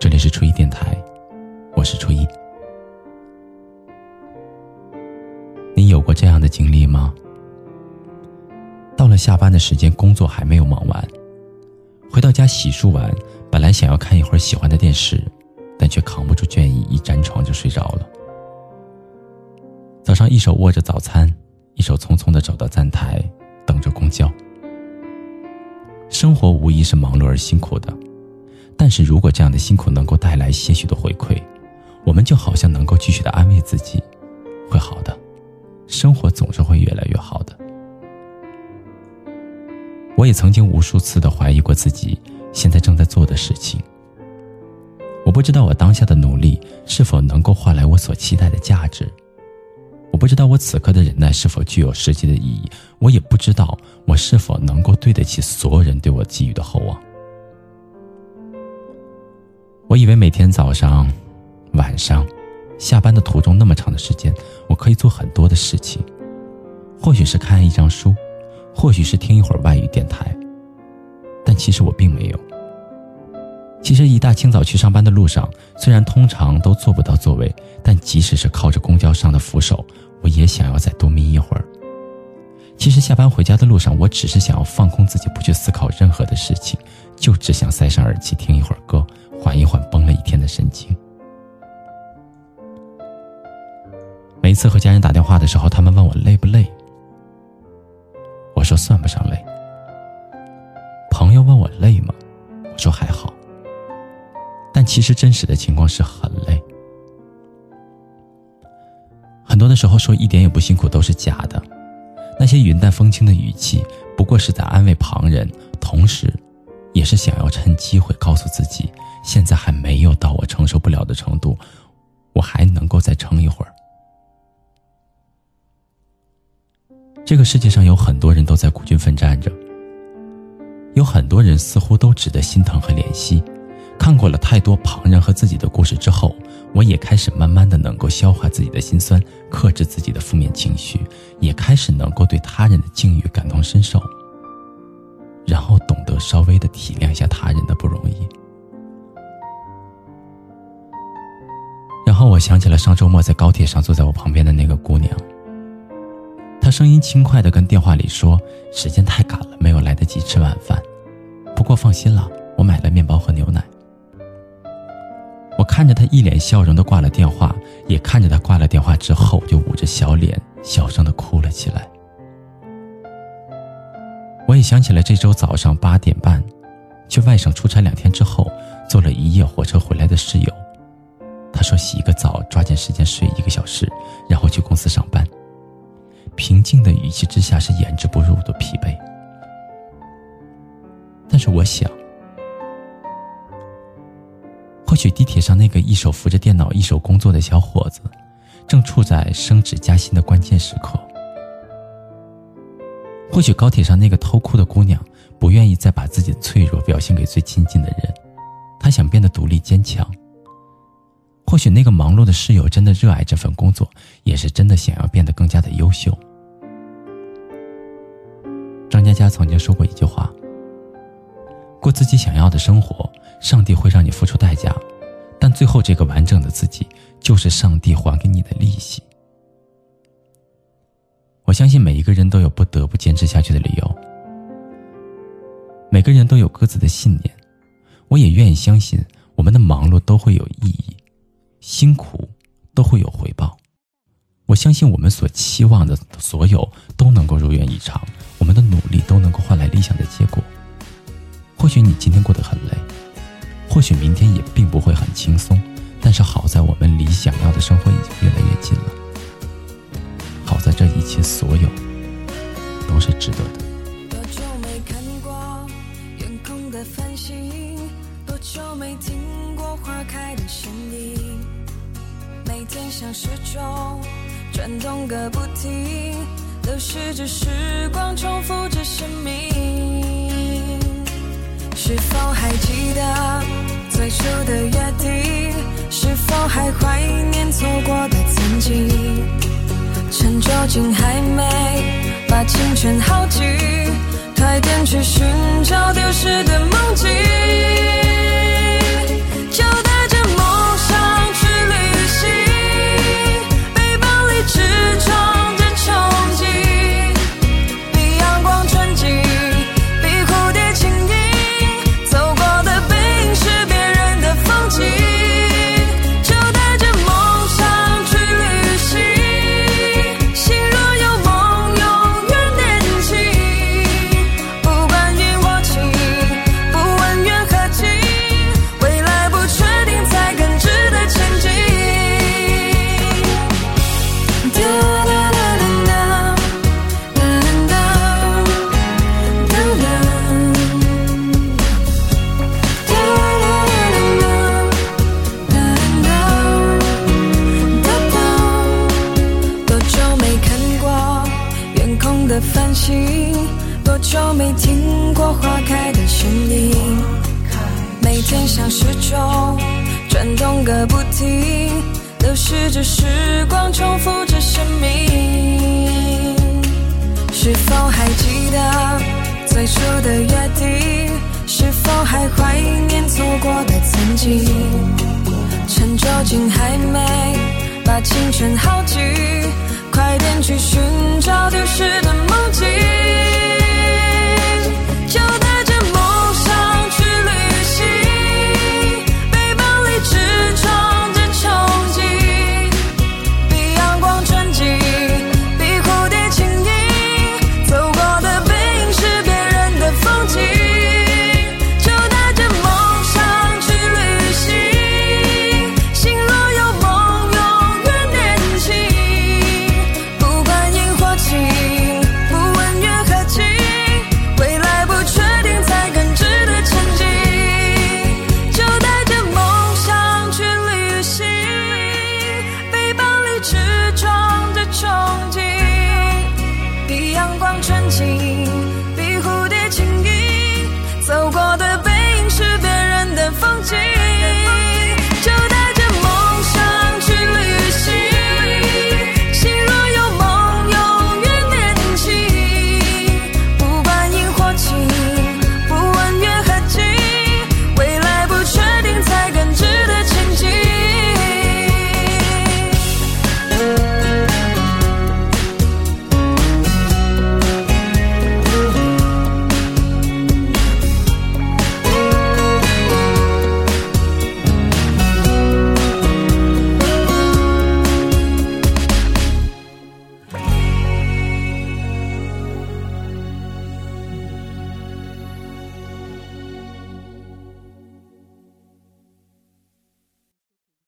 这里是初一电台，我是初一。你有过这样的经历吗？到了下班的时间，工作还没有忙完，回到家洗漱完，本来想要看一会儿喜欢的电视，但却扛不住倦意，一沾床就睡着了。早上一手握着早餐，一手匆匆的走到站台，等着公交。生活无疑是忙碌而辛苦的，但是如果这样的辛苦能够带来些许的回馈，我们就好像能够继续的安慰自己，会好的，生活总是会越来越好的。我也曾经无数次的怀疑过自己现在正在做的事情，我不知道我当下的努力是否能够换来我所期待的价值。我不知道我此刻的忍耐是否具有实际的意义，我也不知道我是否能够对得起所有人对我寄予的厚望。我以为每天早上、晚上、下班的途中那么长的时间，我可以做很多的事情，或许是看一张书，或许是听一会儿外语电台，但其实我并没有。其实一大清早去上班的路上，虽然通常都坐不到座位，但即使是靠着公交上的扶手，我也想要再多眯一会儿。其实下班回家的路上，我只是想要放空自己，不去思考任何的事情，就只想塞上耳机听一会儿歌，缓一缓绷了一天的神经。每次和家人打电话的时候，他们问我累不累，我说算不上累。朋友问我累吗，我说还好。但其实真实的情况是很累，很多的时候说一点也不辛苦都是假的，那些云淡风轻的语气不过是在安慰旁人，同时，也是想要趁机会告诉自己，现在还没有到我承受不了的程度，我还能够再撑一会儿。这个世界上有很多人都在孤军奋战着，有很多人似乎都值得心疼和怜惜。看过了太多旁人和自己的故事之后，我也开始慢慢的能够消化自己的心酸，克制自己的负面情绪，也开始能够对他人的境遇感同身受，然后懂得稍微的体谅一下他人的不容易。我想起了上周末在高铁上坐在我旁边的那个姑娘，她声音轻快的跟电话里说：“时间太赶了，没有来得及吃晚饭，不过放心了，我买了面包和牛奶。”我看着他一脸笑容的挂了电话，也看着他挂了电话之后就捂着小脸小声的哭了起来。我也想起了这周早上八点半，去外省出差两天之后，坐了一夜火车回来的室友。他说洗一个澡，抓紧时间睡一个小时，然后去公司上班。平静的语气之下是言之不入的疲惫。但是我想。或许地铁上那个一手扶着电脑一手工作的小伙子，正处在升职加薪的关键时刻。或许高铁上那个偷哭的姑娘，不愿意再把自己的脆弱表现给最亲近的人，她想变得独立坚强。或许那个忙碌的室友真的热爱这份工作，也是真的想要变得更加的优秀。张嘉佳曾经说过一句话。过自己想要的生活，上帝会让你付出代价，但最后这个完整的自己，就是上帝还给你的利息。我相信每一个人都有不得不坚持下去的理由，每个人都有各自的信念，我也愿意相信我们的忙碌都会有意义，辛苦都会有回报。我相信我们所期望的所有都能够如愿以偿，我们的努力都能够换来理想的结果。或许你今天过得很累，或许明天也并不会很轻松，但是好在我们离想要的生活已经越来越近了。好在这一切所有都是值得的。多久没看过夜空的繁星？多久没听过花开的声音？每天像时钟转动个不停，流逝着时光，重复着生命。是否还记得最初的约定？是否还怀念错过的曾经？趁酒精还没把青春耗尽，快点去寻找丢失的梦境。中转动个不停，流逝着时光，重复着生命。是否还记得最初的约定？是否还怀念错过的曾经？趁酒精还没把青春耗尽，快点去寻找丢失的梦。